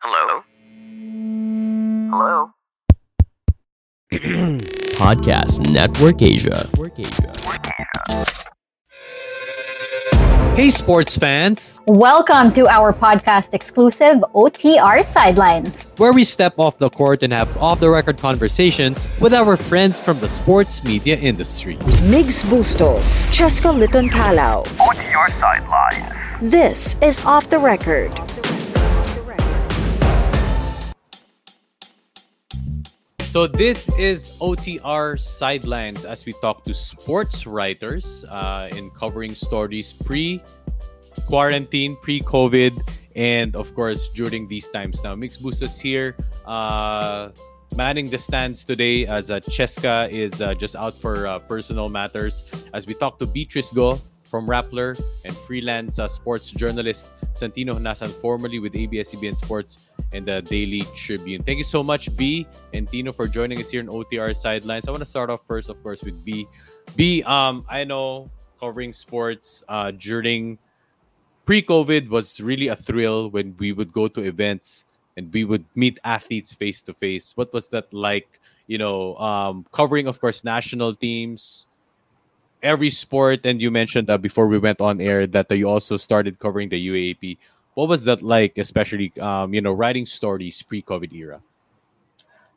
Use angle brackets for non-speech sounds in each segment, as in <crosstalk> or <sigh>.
Hello? Hello? <clears throat> Podcast Network Asia. Hey, sports fans, Welcome to our podcast exclusive OTR Sidelines. where we step off the court and have off the record conversations with our friends from the sports media industry. Migs Bustos, Cheska Liton Kalau. OTR Sidelines. This is Off the Record. So, this is OTR Sidelines as we talk to sports writers uh, in covering stories pre quarantine, pre COVID, and of course during these times now. Migs Bustos here. Uh, manning the stands today as uh, Cheska is uh, just out for uh, personal matters as we talk to Beatrice Go from Rappler and freelance uh, sports journalist Santino Honasan, formerly with ABS-CBN Sports and the Daily Tribune. Thank you so much, B and Tino, for joining us here in OTR Sidelines. I want to start off first, of course, with B. B, um, I know covering sports uh, during pre-COVID was really a thrill when we would go to events and we would meet athletes face to face. What was that like? You know, um, covering, of course, national teams, every sport. And you mentioned uh, before we went on air that uh, you also started covering the UAAP. What was that like, especially, um, you know, writing stories pre-COVID era?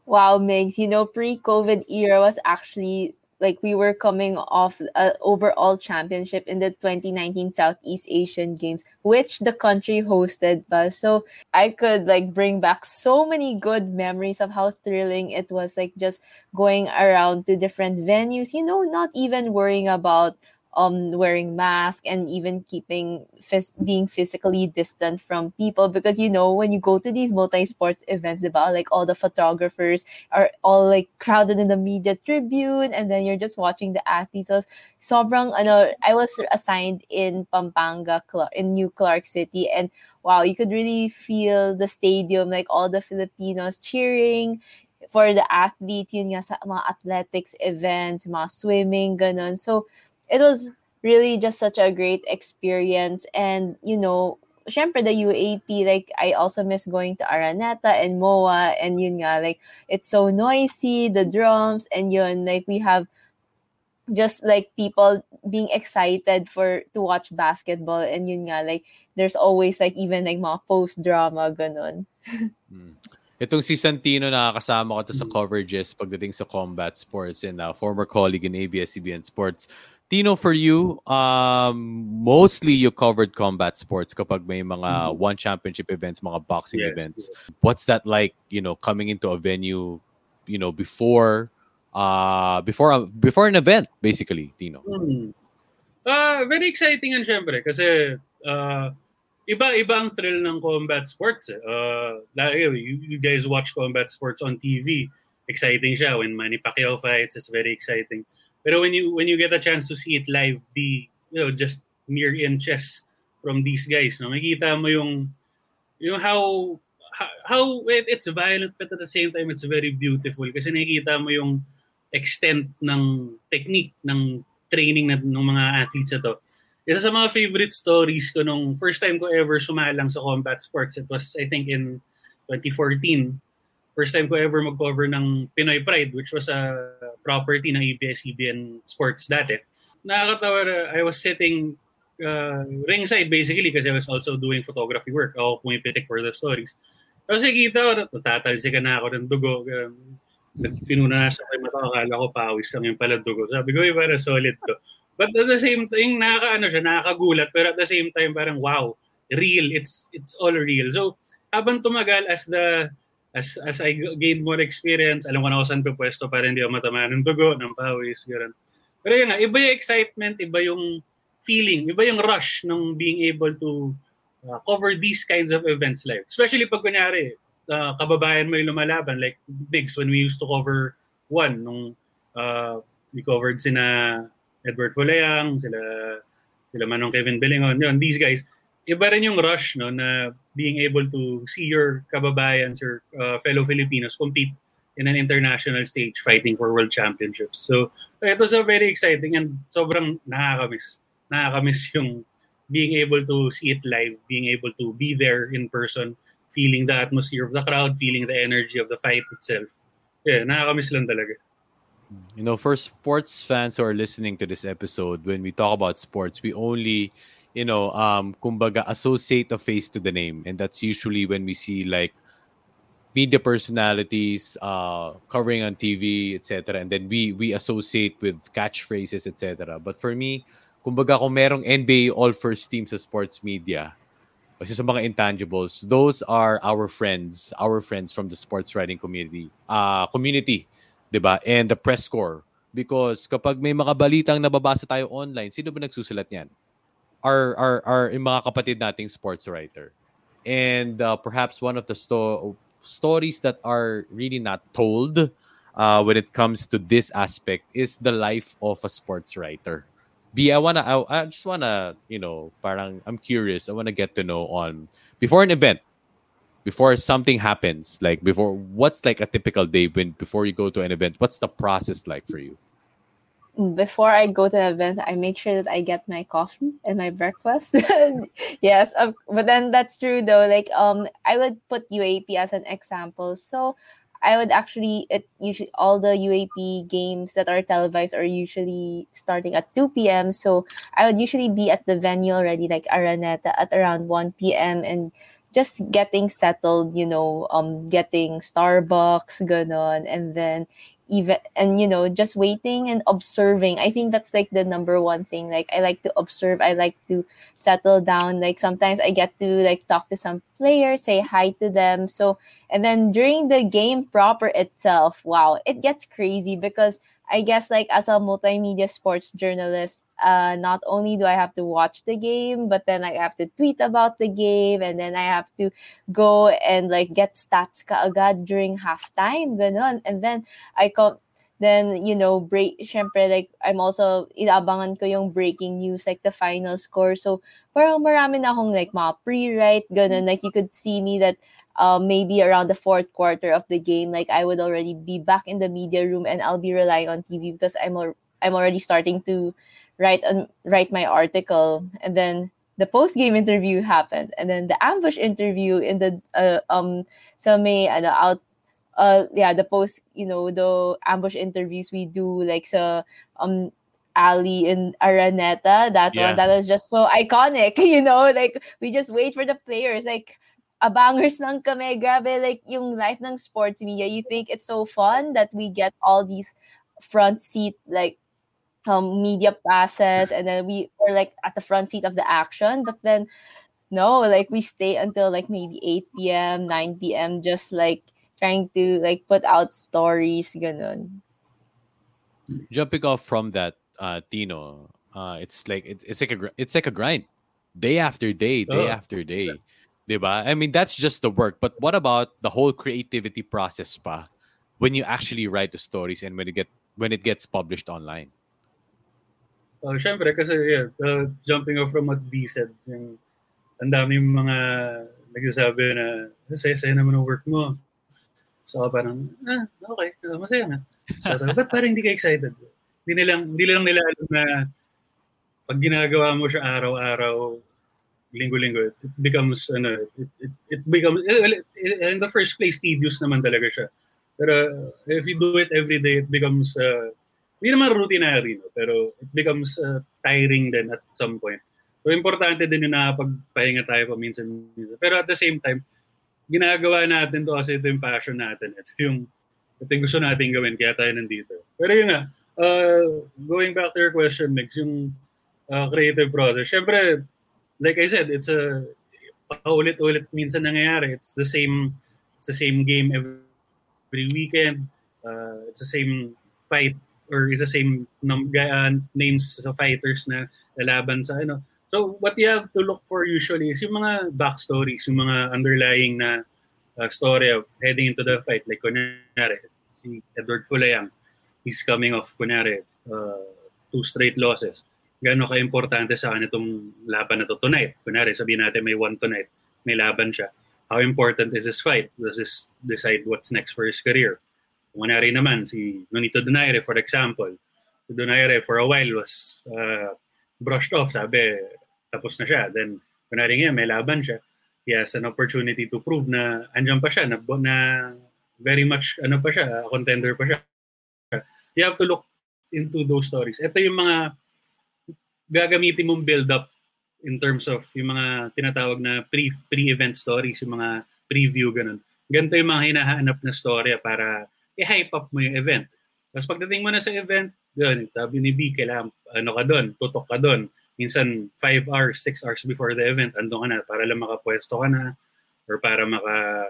Wow, Migs, you know, pre-COVID era was actually like we were coming off a overall championship in the 2019 Southeast Asian Games, which the country hosted. But so I could like bring back so many good memories of how thrilling it was, like just going around to different venues. You know, not even worrying about um wearing mask and even keeping phys- being physically distant from people. Because you know when you go to these multi-sport events about like all the photographers are all like crowded in the media tribune and then you're just watching the athletes. So sobrang ano I was assigned in Pampanga in New Clark City and wow you could really feel the stadium like all the Filipinos cheering for the athletes yun nga sa mga athletics events mga swimming ganun. So it was really just such a great experience. And you know syempre the UAP like I also miss going to Araneta and MOA and yun nga like it's so noisy the drums and yun like we have just like people being excited for to watch basketball and yun nga like there's always like even like mga post drama ganun <laughs> Itong si Santino, nakakasama ko to sa coverages pagdating sa combat sports and uh, former colleague in ABS-CBN Sports. Tino, for you, um, mostly you covered combat sports kapag may mga one championship events, mga boxing Yes. events. What's that like, you know, coming into a venue, you know, before uh before a, before an event basically, Tino? Hmm. Ah, very exciting yan syempre kasi ah, iba-iba ang thrill ng combat sports. Eh. Uh, you, you guys watch combat sports on TV. Exciting siya when Manny Pacquiao fights. It's very exciting. Pero when you when you get a chance to see it live, be you know just mere inches from these guys, no, makita mo yung yung how how, it, it's violent but at the same time it's very beautiful kasi nakikita mo yung extent ng technique ng training na, ng mga athletes na to. Isa sa mga favorite stories ko nung first time ko ever sumalang sa combat sports, it was I think in 2014. First time ko ever mag-cover ng Pinoy Pride, which was a property ng ABS-CBN Sports dati. Nakakatawa na I was sitting uh, ringside basically kasi I was also doing photography work. Ako pumipitik for the stories. Tapos nakikita ko, natatalsikan na ako ng dugo. Um, Pinunasan ko yung mata akala ko pawis lang yung pala dugo. Sabi ko, "Uy, para solid to. But at the same time, nakakaano siya, nakakagulat. Pero at the same time, parang wow, real. It's it's all real. So, habang tumagal as the as as I gained more experience, alam ko na kung saan ko pwesto para hindi ako matama ng dugo, ng pawis, gano'n. Pero yun nga, iba yung excitement, iba yung feeling, iba yung rush ng being able to uh, cover these kinds of events live. Especially pag kunyari, uh, kababayan mo yung lumalaban, like Bigs, when we used to cover one, nung uh, we covered sina Edward Fulayang, sila, sila Manong Kevin Belingon, yun, these guys, iba rin yung rush no na being able to see your kababayans or uh, fellow Filipinos compete in an international stage fighting for world championships. So, it was a very exciting and sobrang nakakamiss. Nakakamiss yung being able to see it live, being able to be there in person feeling the atmosphere of the crowd, feeling the energy of the fight itself. Yeah, nakakamiss lang talaga. You know, for sports fans who are listening to this episode, when we talk about sports, we only, you know, um, kumbaga, associate a face to the name. And that's usually when we see like media personalities uh, covering on TV, etc. And then we we associate with catchphrases, etc. But for me, kumbaga kung merong NBA All First Team sa sports media, kasi sa mga intangibles, those are our friends, our friends from the sports writing community, uh, community, 'di ba? And the press corps. Because kapag may mga balitang nababasa tayo online, sino ba nagsusulat niyan? Our, our yung mga kapatid nating sports writer. And uh, perhaps one of the sto- stories that are really not told uh, when it comes to this aspect is the life of a sports writer. B, I wanna, I, I just wanna, you know, parang I'm curious. I wanna get to know on before an event, before something happens, like before what's like a typical day when before you go to an event. What's the process like for you? Before I go to the event, I make sure that I get my coffee and my breakfast. <laughs> yes, but then that's true though. Like um, I would put UAAP as an example. So I would actually it usually all the UAAP games that are televised are usually starting at 2 p.m. So I would usually be at the venue already, like Araneta, at around 1 p.m. and just getting settled, you know, um, getting Starbucks, ganon, and then even and you know just waiting and observing. I think that's like the number one thing. Like i like to observe. I like to settle down. Like sometimes i get to like talk to some players say hi to them. So and then during the game proper itself wow it gets crazy because I guess like as a multimedia sports journalist, uh, not only do I have to watch the game, but then I have to tweet about the game, and then I have to go and like get stats kaagad during halftime, ganon. And then I come, then you know break. Syempre, like I'm also inaabangan ko yung breaking news, like the final score. So parang marami na akong like mga pre-write, ganon. Like you could see me that um, maybe around the fourth quarter of the game, like I would already be back in the media room and I'll be relying on TV because I'm al- I'm already starting to write on write my article, and then the post game interview happens, and then the ambush interview in the uh, um so may uh, out uh yeah the post you know the ambush interviews we do like so um Ali in Araneta that Yeah. one that was just so iconic <laughs> you know like we just wait for the players like abangers lang kami. Grabe, like, yung life ng sports media, you think it's so fun that we get all these front seat, like, um, media passes, and then we are, like, at the front seat of the action. But then, no, like, we stay until, like, maybe 8 p.m., 9 p.m., just, like, trying to, like, put out stories, ganun. jumping off from that, uh, Tino, uh, it's like it, it's like a gr- it's like a grind, day after day, day Oh. after day, diba? I mean, that's just the work. But what about the whole creativity process, pa? When you actually write the stories and when it get when it gets published online. Uh, Siyempre, kasi yeah, uh, jumping off from what B said, yung ang dami yung mga nagsasabi na saya-saya naman ang work mo. So parang, ah, okay, uh, masaya na. So, <laughs> ba't parang hindi ka excited? Hindi nilang, hindi lang nila alam na pag ginagawa mo siya araw-araw, linggo-linggo, it becomes, ano, it, it, it becomes, eh, well, in the first place, tedious naman talaga siya. Pero if you do it every day, it becomes, uh, hindi naman routinary, no? pero it becomes uh, tiring din at some point. So, importante din yung nakapagpahinga tayo paminsan-minsan. Pero at the same time, ginagawa natin to kasi ito yung passion natin. Ito yung, ito yung gusto natin gawin, kaya tayo nandito. Pero yun nga, uh, going back to your question, Mix, yung uh, creative process. Siyempre, like I said, it's a paulit-ulit minsan nangyayari. It's the same it's the same game every, weekend. Uh, it's the same fight or it's the same num- uh, names sa fighters na lalaban sa ano. So what you have to look for usually is yung mga backstories, yung mga underlying na uh, story of heading into the fight. Like kunyari, si Edward Fulayang, he's coming off kunyari uh, two straight losses. Gano'n ka-importante sa kanya itong laban na to tonight. Kunyari, sabihin natin may one tonight, may laban siya. How important is this fight? Does this decide what's next for his career? Kunyari naman, si Nonito Donaire, for example. Si Donaire, for a while, was uh, brushed off. Sabi, tapos na siya. Then, kunwari ngayon, may laban siya. he has an opportunity to prove na andyan pa siya, na, na very much ano pa siya, contender pa siya. You have to look into those stories. Ito yung mga gagamitin mong build up in terms of yung mga tinatawag na pre pre-event stories, yung mga preview ganun. Ganito yung mga hinahanap na storya para i-hype up mo yung event. Tapos pagdating mo na sa event, yun, sabi ni B, kailangan, ano ka doon, tutok ka doon. Minsan, 5 hours, 6 hours before the event, ando ka na para lang makapwesto ka na or para maka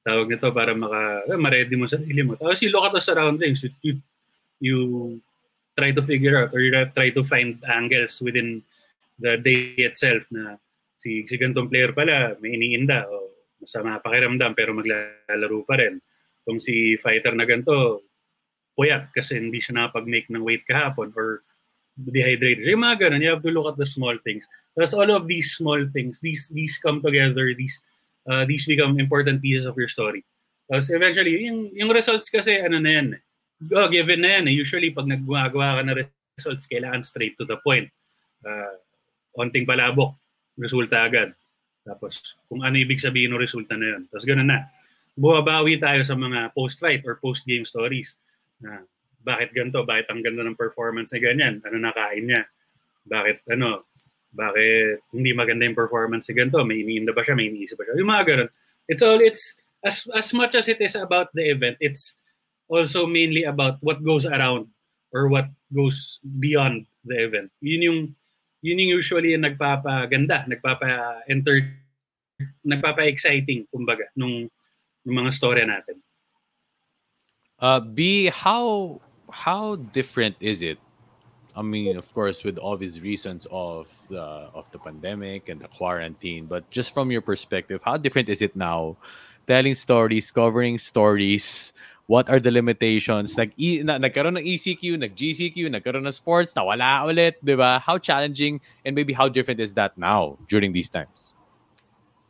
tawag nito para maka eh, ma-ready mo sa sarili mo. Tapos you look at the surroundings, you, you, you try to figure out or you try to find angles within the day itself na si, si gantong player pala may iniinda o masama pakiramdam pero maglalaro pa rin. Kung si fighter na ganito, puyat kasi hindi siya nakapag-make ng weight kahapon or dehydrated. Yung mga ganun, you have to look at the small things. Tapos all of these small things, these these come together, these uh, these become important pieces of your story. Tapos eventually, yung, yung results kasi, ano na yan, oh, given na yan. Eh. Usually, pag naggagawa ka na results, kailangan straight to the point. Uh, onting palabok, resulta agad. Tapos, kung ano ibig sabihin ng resulta na yun. Tapos, ganun na. Buwabawi tayo sa mga post-fight or post-game stories na bakit ganito, bakit ang ganda ng performance ni ganyan, ano nakain niya, bakit ano, bakit hindi maganda yung performance ni ganito, may iniinda ba siya, may iniisip ba siya, yung mga ganun. It's all, it's, as, as much as it is about the event, it's also mainly about what goes around or what goes beyond the event. Yun yung yun yung usually yung nagpapaganda, nagpapa-enter, nagpapa-exciting, kumbaga, nung, nung mga storya natin. Uh, B, how how different is it? I mean, of course, with all these reasons of of the pandemic and the quarantine, but just from your perspective, how different is it now? Telling stories, covering stories, what are the limitations? Nag, na, nagkaroon ng ECQ, nag-GCQ, nagkaroon ng sports, nawala ulit, di ba? How challenging and maybe how different is that now during these times?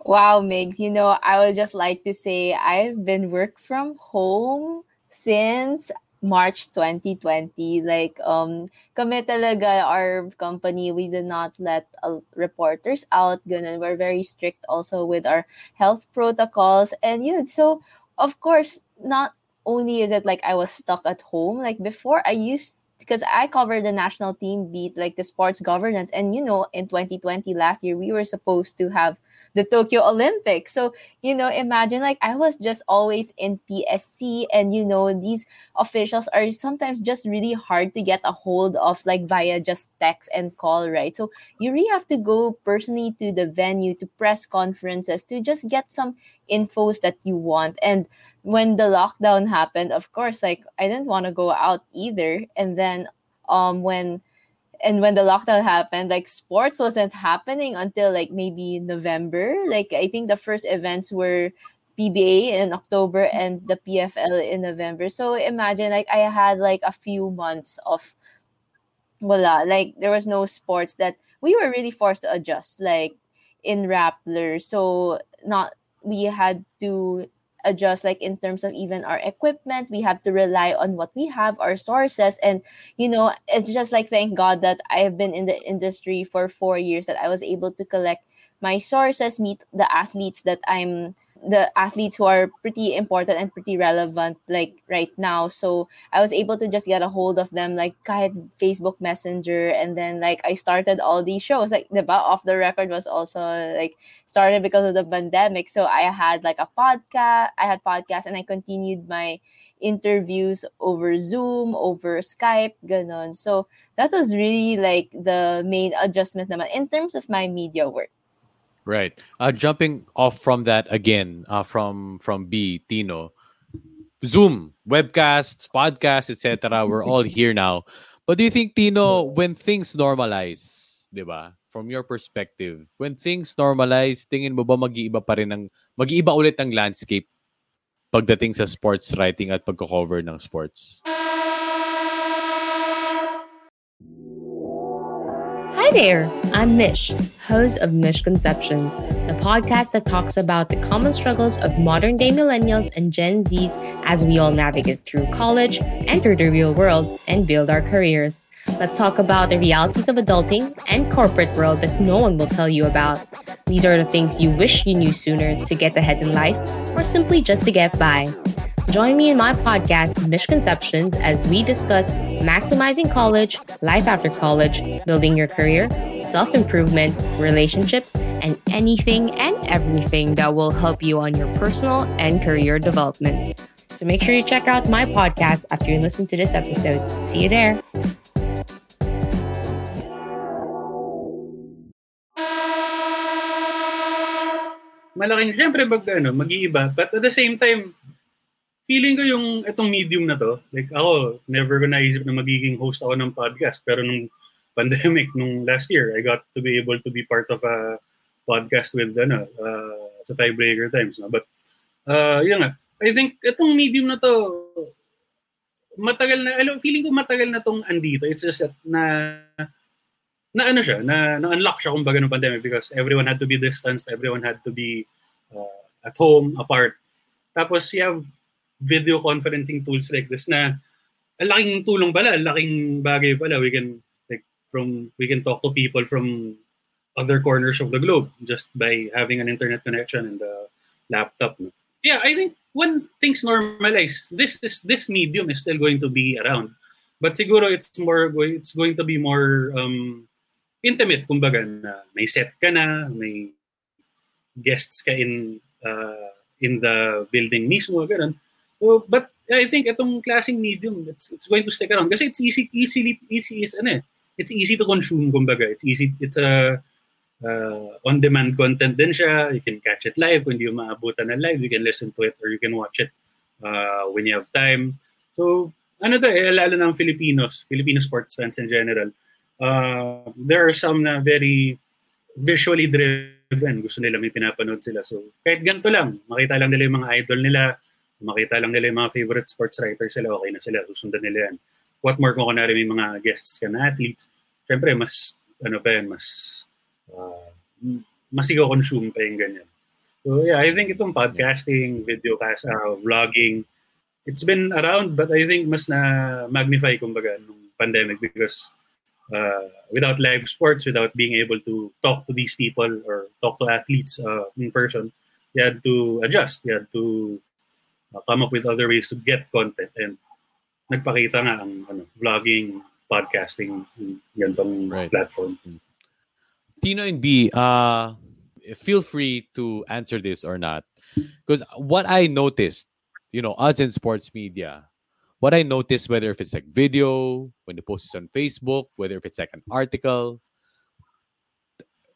Wow, Migs, you know, I would just like to say I've been work from home since March 2020. Like, um, kami talaga, our company, we did not let uh, reporters out. Ganun. We're very strict also with our health protocols. And yun, so, of course, not only is it like I was stuck at home, like before I used because I covered the national team beat, like the sports governance. And you know, in 2020 last year, we were supposed to have the Tokyo Olympics. So, you know, imagine like I was just always in PSC, and you know, these officials are sometimes just really hard to get a hold of, like via just text and call, right? So, you really have to go personally to the venue to press conferences to just get some infos that you want. And when the lockdown happened, of course, like I didn't want to go out either. And then um when and when the lockdown happened, like sports wasn't happening until like maybe November. Like I think the first events were PBA in October and the PFL in November. So imagine like I had like a few months of voila, like there was no sports that we were really forced to adjust, like in Rappler. So not we had to adjust like in terms of even our equipment. We have to rely on what we have our sources. And you know it's just like thank god that i have been in the industry for four years that i was able to collect my sources meet the athletes that i'm the athletes who are pretty important and pretty relevant like right now. So i was able to just get a hold of them like kahit facebook messenger. And then like i started all these shows. Like the off the record was also like started because of the pandemic. So i had like a podcast i had podcast and i continued my interviews over zoom over skype ganon so that was really like the main adjustment naman in terms of my media work Right. Uh, jumping off from that again, uh, from from B Tino, Zoom, webcasts, podcasts, etc. We're all <laughs> here now. But do you think Tino, when things normalize, di ba? From your perspective, when things normalize, tingin mo ba mag-iiba pa rin ng mag-iiba ulit ang landscape pagdating sa sports writing at pagko-cover ng sports? Hi there, I'm Mish, host of Misconceptions, the podcast that talks about the common struggles of modern day millennials and Gen Zs as we all navigate through college, enter the real world, and build our careers. Let's talk about the realities of adulting and corporate world that no one will tell you about. These are the things you wish you knew sooner to get ahead in life or simply just to get by. Join me in my podcast, Misconceptions, as we discuss maximizing college, life after college, building your career, self improvement, relationships, and anything and everything that will help you on your personal and career development. So make sure you check out my podcast after you listen to this episode. See you there. malaking, syempre, mag, ano, mag-iiba. But at the same time, feeling ko yung itong medium na to, like ako, never ko naisip na magiging host ako ng podcast. Pero nung pandemic, <laughs> nung last year, I got to be able to be part of a podcast with, ano, uh, sa tiebreaker times. No? But, uh, yun nga, I think itong medium na to, matagal na, alam, feeling ko matagal na tong andito. It's just that na, na ano siya, na, na-unlock siya kumbaga ng pandemic because everyone had to be distanced, everyone had to be uh, at home, apart. Tapos you have video conferencing tools like this na ang laking tulong pala, ang laking bagay pala. We can like from we can talk to people from other corners of the globe just by having an internet connection and a laptop. Yeah, I think when things normalize, this is this medium is still going to be around. But siguro it's more it's going to be more um, intimate, kumbaga, na may set ka na, may guests ka in uh, in the building mismo, ganun. So, but I think itong klaseng medium, it's, it's going to stick around kasi it's easy, easily, easy is ano eh, it's easy to consume, kumbaga. It's easy, it's a uh, on-demand content din siya. You can catch it live. Kung hindi mo maabutan na live, you can listen to it or you can watch it uh, when you have time. So, ano to eh, lalo ng Filipinos, Filipino sports fans in general, uh, there are some na very visually driven. Gusto nila may pinapanood sila. So, kahit ganito lang, makita lang nila yung mga idol nila, makita lang nila yung mga favorite sports writers sila, okay na sila, susundan nila yan. What more kung kunwari may mga guests ka na athletes, syempre mas, ano pa yan, mas, uh, mas i-consume pa yung ganyan. So yeah, I think itong podcasting, videocast, uh, vlogging, it's been around but I think mas na magnify kumbaga nung pandemic because uh, without live sports, without being able to talk to these people or talk to athletes uh, in person, you had to adjust. You had to uh, come up with other ways to get content. And nagpakita nga ang ano, vlogging, podcasting, gantong Right. platform. Tino and B, uh, feel free to answer this or not. Because what I noticed, you know, us in sports media, what I noticed, whether if it's like video, when you post it on Facebook, whether if it's like an article,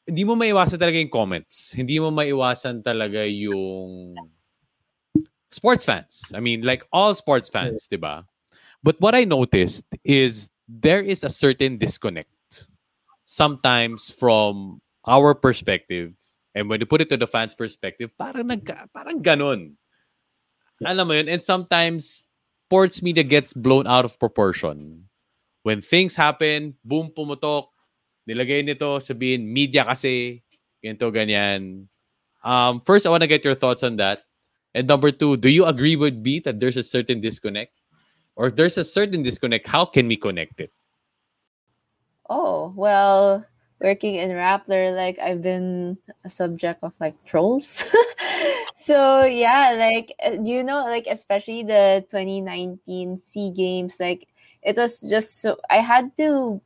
hindi mo maiwasan talaga yung comments. Hindi mo maiwasan talaga yung sports fans. I mean, like all sports fans, di ba? But what I noticed is there is a certain disconnect sometimes from our perspective. And when you put it to the fans perspective parang nag parang ganun. Alam mo yun? And sometimes sports media gets blown out of proportion. When things happen boom pumutok nilagay nito sabihin media kasi ganito ganyan. Um first I want to get your thoughts on that and number two do you agree with me that there's a certain disconnect or if there's a certain disconnect how can we connect it Oh, well, working in Rappler, like I've been a subject of like trolls. <laughs> so yeah, like uh, you know, like especially the 2019 Sea Games, like it was just so I had to,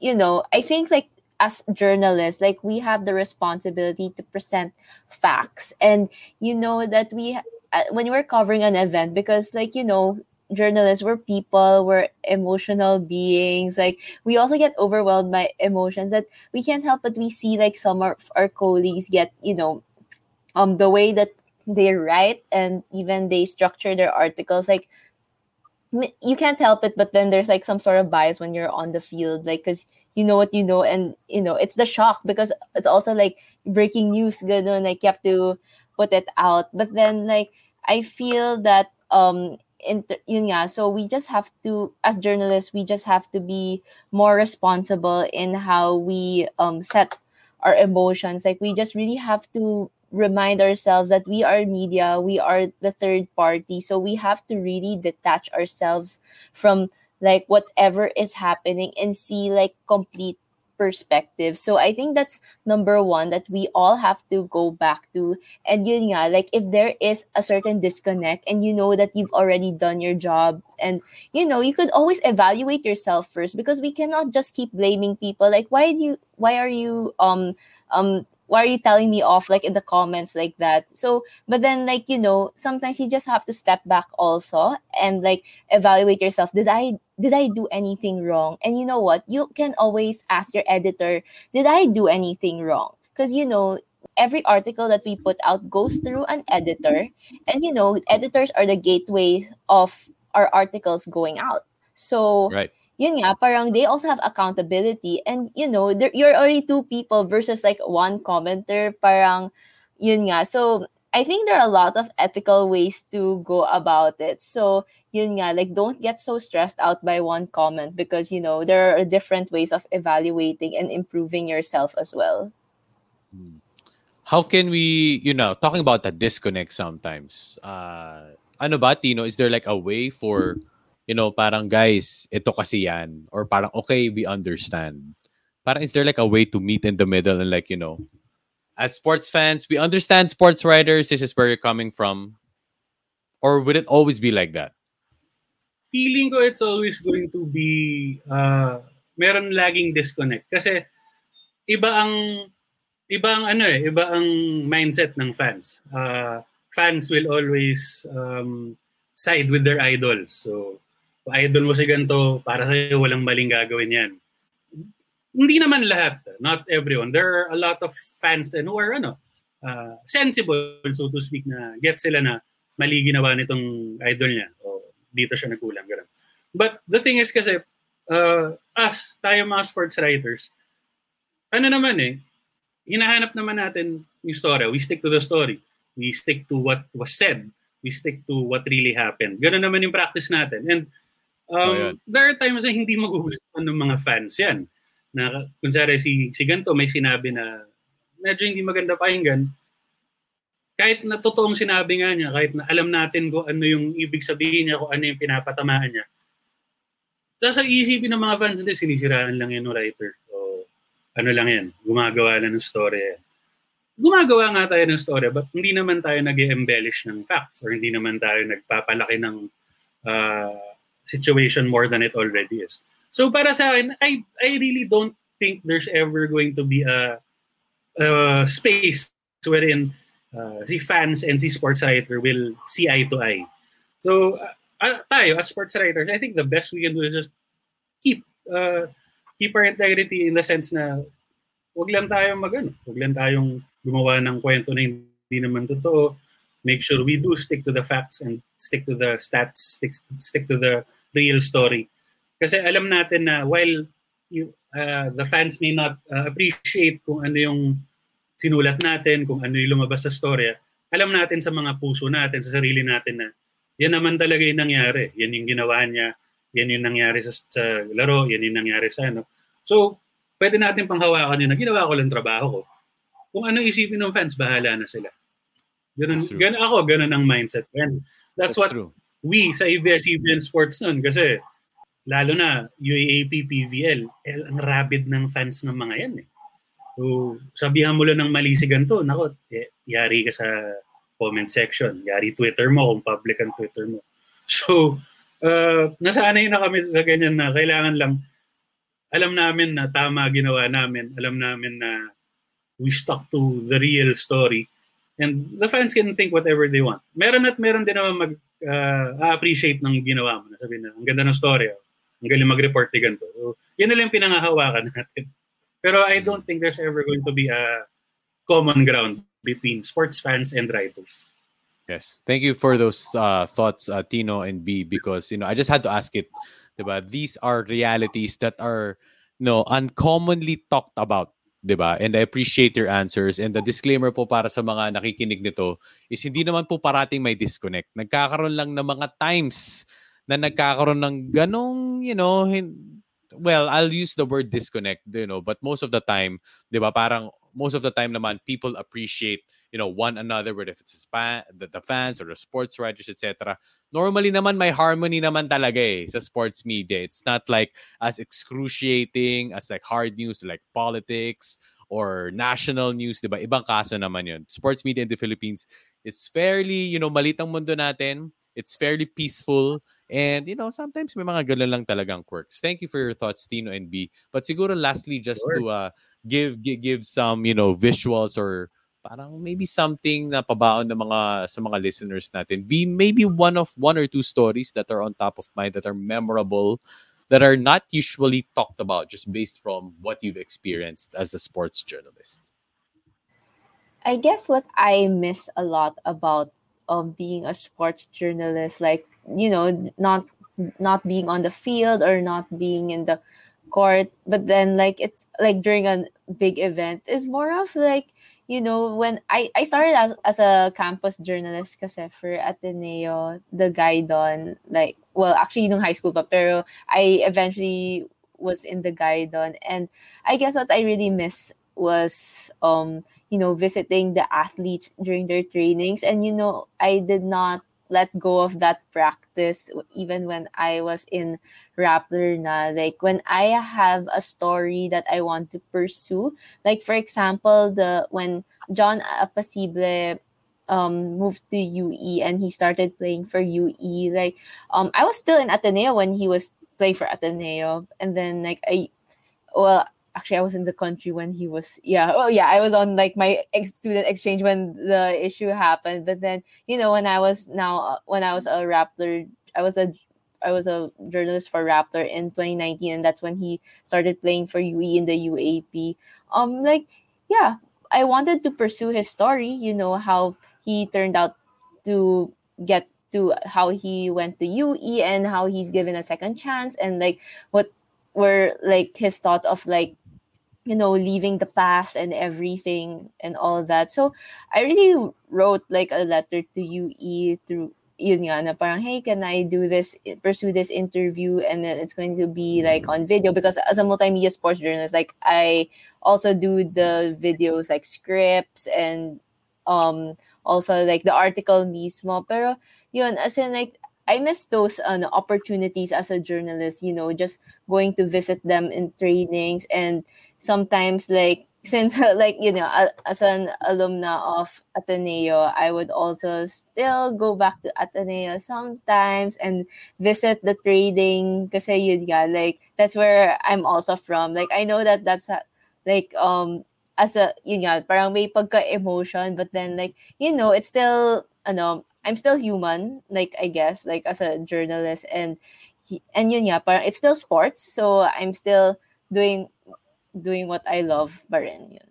you know, I think like as journalists, like we have the responsibility to present facts, and you know that we uh, when we're covering an event because like you know journalists we're people we're emotional beings like we also get overwhelmed by emotions that we can't help but we see like some of our colleagues get you know um the way that they write and even they structure their articles like you can't help it but then there's like some sort of bias when you're on the field like because you know what you know and you know it's the shock because it's also like breaking news good like you have to put it out. But then like i feel that um inter- yun nga, so we just have to as journalists we just have to be more responsible in how we um set our emotions. Like we just really have to remind ourselves that we are media we are the third party. So we have to really detach ourselves from like whatever is happening and see like complete perspective. So I think that's number one that we all have to go back to. And yun nga, like if there is a certain disconnect and you know that you've already done your job and you know, you could always evaluate yourself first because we cannot just keep blaming people. Like why do you why are you um um why are you telling me off like in the comments like that? So but then like you know sometimes you just have to step back also and like evaluate yourself. Did i did i do anything wrong? And you know what? You can always ask your editor did i do anything wrong? Because you know every article that we put out goes through an editor. And you know editors are the gateway of our articles going out. So Right. Yun nga, parang they also have accountability. And, you know, there, you're already two people versus like one commenter. Parang, yun nga. So, I think there are a lot of ethical ways to go about it. So, yun nga, like don't get so stressed out by one comment because, you know, there are different ways of evaluating and improving yourself as well. How can we, you know, talking about that disconnect sometimes, uh, ano ba, Tino, is there like a way for, you know, parang guys, ito kasi yan, or parang okay, we understand. Parang is there like a way to meet in the middle and like, you know, as sports fans, we understand sports writers, this is where you're coming from. Or would it always be like that? feeling ko it's always going to be uh, meron laging disconnect kasi iba ang iba ang ano eh iba ang mindset ng fans uh, fans will always um, side with their idols so idol mo si ganito para sa walang maling gagawin yan hindi naman lahat not everyone there are a lot of fans then who are ano uh, sensible so to speak na get sila na mali ginawa nitong idol niya o dito siya nagkulang. Ganun. But the thing is kasi, uh, us, tayo mga sports writers, ano naman eh, hinahanap naman natin yung story. We stick to the story. We stick to what was said. We stick to what really happened. Ganun naman yung practice natin. And um, Oh, yan. there are times na hindi magugustuhan ng mga fans yan. Na, kung sari, si, si Ganto may sinabi na medyo hindi maganda pakinggan, kahit na totoong sinabi nga niya, kahit na alam natin kung ano yung ibig sabihin niya, kung ano yung pinapatamaan niya, tapos ang iisipin ng mga fans, hindi, sinisiraan lang yan ng writer. O ano lang yan, gumagawa lang ng story. Gumagawa nga tayo ng story, but hindi naman tayo nag embellish ng facts or hindi naman tayo nagpapalaki ng uh, situation more than it already is. So para sa akin, I, I really don't think there's ever going to be a, a space wherein uh, si fans and si sports writer will see eye to eye. So, uh, uh, tayo as sports writers, I think the best we can do is just keep uh, keep our integrity in the sense na wag lang tayong mag ano, wag lang tayong gumawa ng kwento na hindi naman totoo. Make sure we do stick to the facts and stick to the stats, stick, stick to the real story. Kasi alam natin na while you, uh, the fans may not uh, appreciate kung ano yung sinulat natin, kung ano yung lumabas sa storya, alam natin sa mga puso natin, sa sarili natin na yan naman talaga yung nangyari. Yan yung ginawa niya, yan yung nangyari sa, sa laro, yan yung nangyari sa ano. So, pwede natin panghawakan yun na ginawa ko lang trabaho ko. Kung ano isipin ng fans, bahala na sila. Ganun, That's ganun ako, ganun ang mindset. And that's, what true. we sa ABS-CBN Sports nun kasi lalo na UAAP, PVL, eh, ang rabid ng fans ng mga yan eh. So, sabihan mo lang ng mali si ganito, nako, eh, yari ka sa comment section, yari Twitter mo kung public ang Twitter mo. <laughs> So, uh, nasanay na kami sa ganyan na kailangan lang, alam namin na tama ginawa namin, alam namin na we stuck to the real story and the fans can think whatever they want. Meron at meron din naman mag uh, appreciate ng ginawa mo. Sabihin na, ang ganda ng story. oh. Ang galing mag-report ni ganito. So, yan na lang pinangahawakan <laughs> natin. Pero I don't think there's ever going to be a common ground between sports fans and writers. Yes. Thank you for those uh, thoughts, uh, Tino and B, because you know I just had to ask it. Diba? These are realities that are you know uncommonly talked about 'di ba? And I appreciate your answers and the disclaimer po para sa mga nakikinig nito is hindi naman po parating may disconnect. Nagkakaroon lang ng mga times na nagkakaroon ng ganong, you know, hin- well, I'll use the word disconnect, you know, but most of the time, 'di ba, parang most of the time naman people appreciate you know one another whether if it's spa- the, the fans or the sports writers etc normally naman may harmony naman talaga eh sa sports media. It's not like as excruciating as like hard news like politics or national news 'di ba? Ibang kaso naman yun. Sports media in the Philippines is fairly you know malitang mundo natin. It's fairly peaceful and you know sometimes may mga ganun lang talagang quirks. Thank you for your thoughts Tino and B. But siguro lastly just Sure. to uh give, give give some you know visuals or parang maybe something na pabaon ng mga sa mga listeners natin. Be maybe one of one or two stories that are on top of mind that are memorable that are not usually talked about just based from what you've experienced as a sports journalist. I guess what I miss a lot about um being a sports journalist, like you know, not not being on the field or not being in the court, but then like it's like during a big event is more of like you know when I I started as as a campus journalist kasi for Ateneo, the Guidon, like well actually nung high school pa pero I eventually was in the Guidon and I guess what I really miss was um you know visiting the athletes during their trainings. And you know I did not let go of that practice even when I was in Rappler na like when I have a story that I want to pursue like for example the when John Apasible um moved to UE and he started playing for UE like um I was still in Ateneo when he was playing for Ateneo. And then like I well actually I was in the country when he was yeah oh yeah I was on like my ex- student exchange when the issue happened but then you know when I was now uh, when I was a Rappler I was a I was a journalist for Rappler in 2019 and that's when he started playing for UE in the UAAP um like yeah I wanted to pursue his story you know how he turned out to get to how he went to UE and how he's given a second chance and like what were like his thoughts of like you know leaving the past and everything and all that. So i really wrote like a letter to ue through yun nga na parang hey can i do this pursue this interview? And then it's going to be like on video because as a multimedia sports journalist like i also do the videos like scripts and um also like the article mismo. Pero yun as in like I miss those uh, opportunities as a journalist, you know, just going to visit them in trainings and sometimes like <laughs> since like you know as an alumna of Ateneo, I would also still go back to Ateneo sometimes and visit the trading kasi yun like that's where I'm also from. Like I know that that's like um as a yun nga, parang may pagka emotion but then like you know, it's still ano I'm still human, like I guess, like as a journalist, and and yun nga, parang it's still sports, so I'm still doing doing what I love pa rin yun.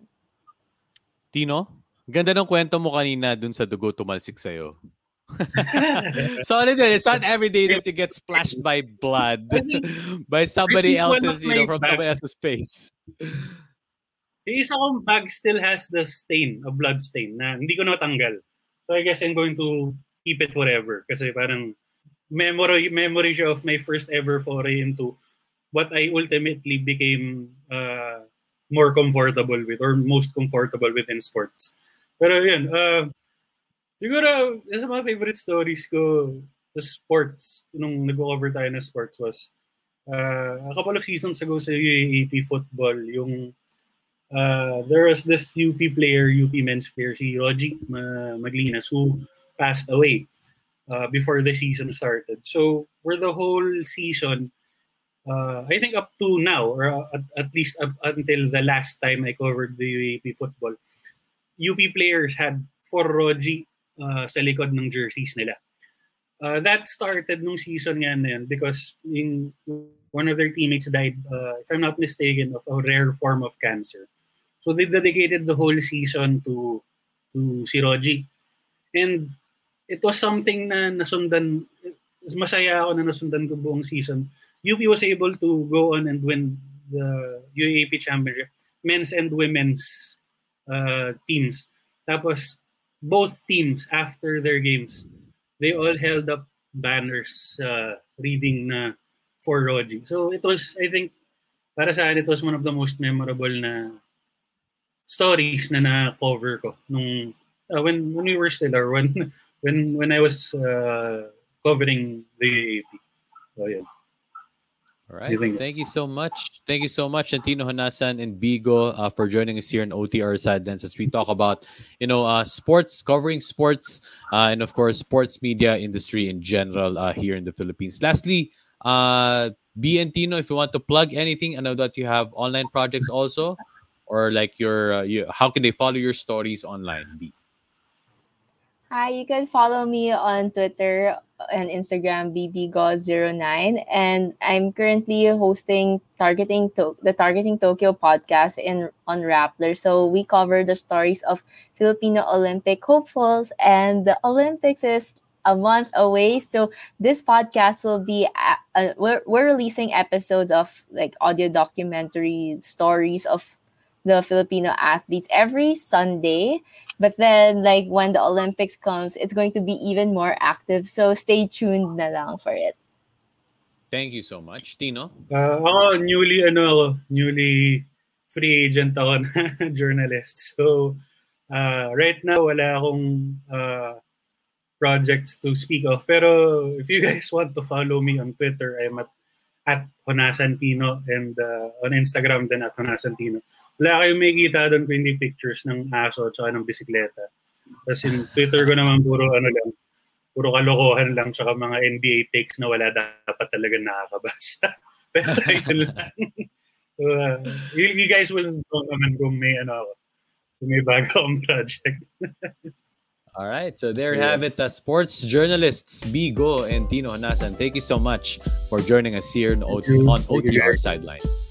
Tino, ganda ng kwento mo kanina dun sa dugo tumalsik sa'yo. <laughs> Solid din. It's not every day that you get splashed by blood <laughs> by somebody I think one else's, you know, from bad- somebody else's face. Yung isa kong bag still has the stain, a blood stain, na hindi ko natanggal. So I guess I'm going to keep it forever. Kasi parang memory, memory siya of my first ever foray into what I ultimately became uh, more comfortable with or most comfortable with in sports. Pero yun, uh, siguro, isa sa mga favorite stories ko sa sports, nung nag-cover tayo ng sports was uh, a couple of seasons ago sa UAAP football, yung uh, there was this UP player, UP men's player, si Rogi Ma- Maglinas, who passed away uh, before the season started. So for the whole season, uh, I think up to now, or uh, at, at least up until the last time I covered the UAP football, UP players had for Rogi uh, sa likod ng jerseys nila. Uh, that started nung season nga na yun because in, one of their teammates died, uh, if I'm not mistaken, of a rare form of cancer. So they dedicated the whole season to to si Rogi. And it was something na nasundan, masaya ako na nasundan ko buong season. UP was able to go on and win the UAAP championship men's and women's uh, teams. Tapos, both teams, after their games, they all held up banners uh, reading na for Roji. So it was, I think, para sa akin, it was one of the most memorable na stories na na-cover ko nung uh, when when we were still or when <laughs> when when I was uh, covering the AP. So yeah. All right. Thank you so much. Thank you so much, Antino Honasan and Bigo, uh, for joining us here in OTR Sidelines as we talk about, you know, uh, sports, covering sports, uh, and of course, sports media industry in general uh, here in the Philippines. Lastly, uh, B Antino, if you want to plug anything, I know that you have online projects also, or like your, uh, you, how can they follow your stories online? B. Hi, you can follow me on Twitter and Instagram, bbgo09. And I'm currently hosting Targeting to- the Targeting Tokyo podcast in on Rappler. So we cover the stories of Filipino Olympic hopefuls, and the Olympics is a month away. So this podcast will be uh, uh, we're, we're releasing episodes of like audio documentary stories of the Filipino athletes every Sunday. But then, like when the Olympics comes, it's going to be even more active. So stay tuned na lang for it. Thank you so much, Tino. Uh, ako, newly, ano ako, newly free agent ako na <laughs> journalist. So, uh, right now, wala akong uh, projects to speak of. Pero if you guys want to follow me on Twitter, I'm at, at Honasantino and uh, on Instagram din at Honasantino wala kayong makikita doon kung hindi pictures ng aso at ng bisikleta. Tapos in Twitter ko naman puro ano lang, puro kalokohan lang tsaka mga NBA takes na wala dapat talaga nakakabasa. <laughs> Pero yun lang. uh, you, you guys will know naman kung may ano ako, kung may bago akong project. <laughs> All right, so there you yeah. have it. The sports journalists Bigo and Tino Honasan. thank you so much for joining us here on, on OTR Sidelines.